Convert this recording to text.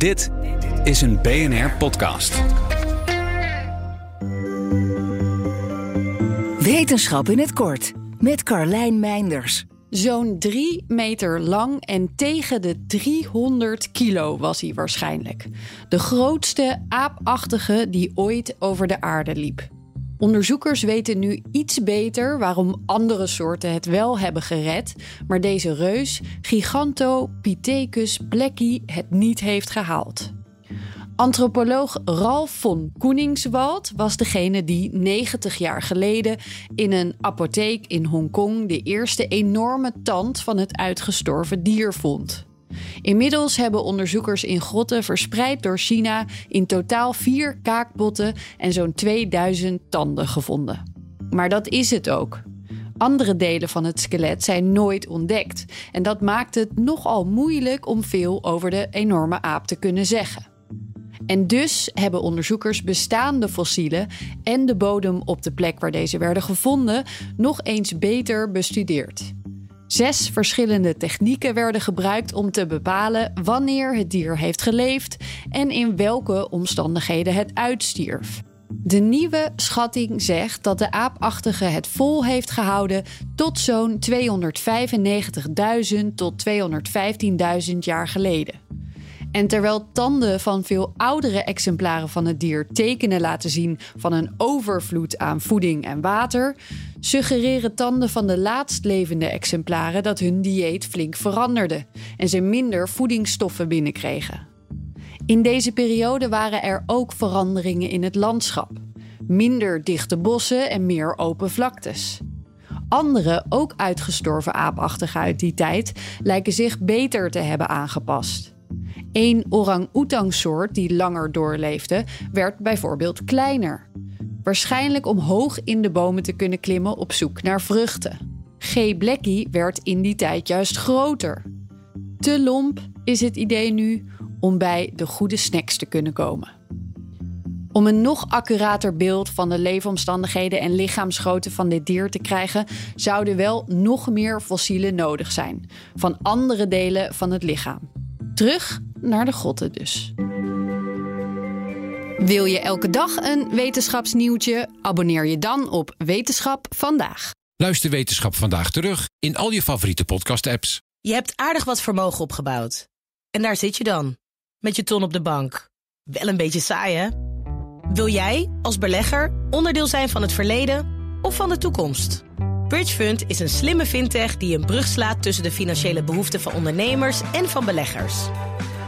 Dit is een BNR-podcast. Wetenschap in het kort met Carlijn Meinders. Zo'n 3 meter lang en tegen de 300 kilo was hij waarschijnlijk. De grootste aapachtige die ooit over de aarde liep. Onderzoekers weten nu iets beter waarom andere soorten het wel hebben gered, maar deze reus, Gigantopithecus blackie, het niet heeft gehaald. Antropoloog Ralf von Koeningswald was degene die 90 jaar geleden in een apotheek in Hongkong de eerste enorme tand van het uitgestorven dier vond. Inmiddels hebben onderzoekers in grotten verspreid door China in totaal vier kaakbotten en zo'n 2000 tanden gevonden. Maar dat is het ook. Andere delen van het skelet zijn nooit ontdekt en dat maakt het nogal moeilijk om veel over de enorme aap te kunnen zeggen. En dus hebben onderzoekers bestaande fossielen en de bodem op de plek waar deze werden gevonden nog eens beter bestudeerd. Zes verschillende technieken werden gebruikt om te bepalen wanneer het dier heeft geleefd en in welke omstandigheden het uitstierf. De nieuwe schatting zegt dat de aapachtige het vol heeft gehouden tot zo'n 295.000 tot 215.000 jaar geleden. En terwijl tanden van veel oudere exemplaren van het dier tekenen laten zien van een overvloed aan voeding en water, suggereren tanden van de laatst levende exemplaren dat hun dieet flink veranderde en ze minder voedingsstoffen binnenkregen. In deze periode waren er ook veranderingen in het landschap. Minder dichte bossen en meer open vlaktes. Andere, ook uitgestorven aapachtigen uit die tijd, lijken zich beter te hebben aangepast. Een orang-oetang-soort die langer doorleefde, werd bijvoorbeeld kleiner. Waarschijnlijk om hoog in de bomen te kunnen klimmen op zoek naar vruchten. G. blackie werd in die tijd juist groter. Te lomp is het idee nu om bij de goede snacks te kunnen komen. Om een nog accurater beeld van de leefomstandigheden en lichaamsgrootte van dit dier te krijgen, zouden wel nog meer fossielen nodig zijn van andere delen van het lichaam. Terug naar de grotten dus. Wil je elke dag een wetenschapsnieuwtje? Abonneer je dan op Wetenschap vandaag. Luister Wetenschap vandaag terug in al je favoriete podcast-apps. Je hebt aardig wat vermogen opgebouwd. En daar zit je dan, met je ton op de bank. Wel een beetje saai, hè? Wil jij, als belegger, onderdeel zijn van het verleden of van de toekomst? Bridgefund is een slimme fintech die een brug slaat tussen de financiële behoeften van ondernemers en van beleggers.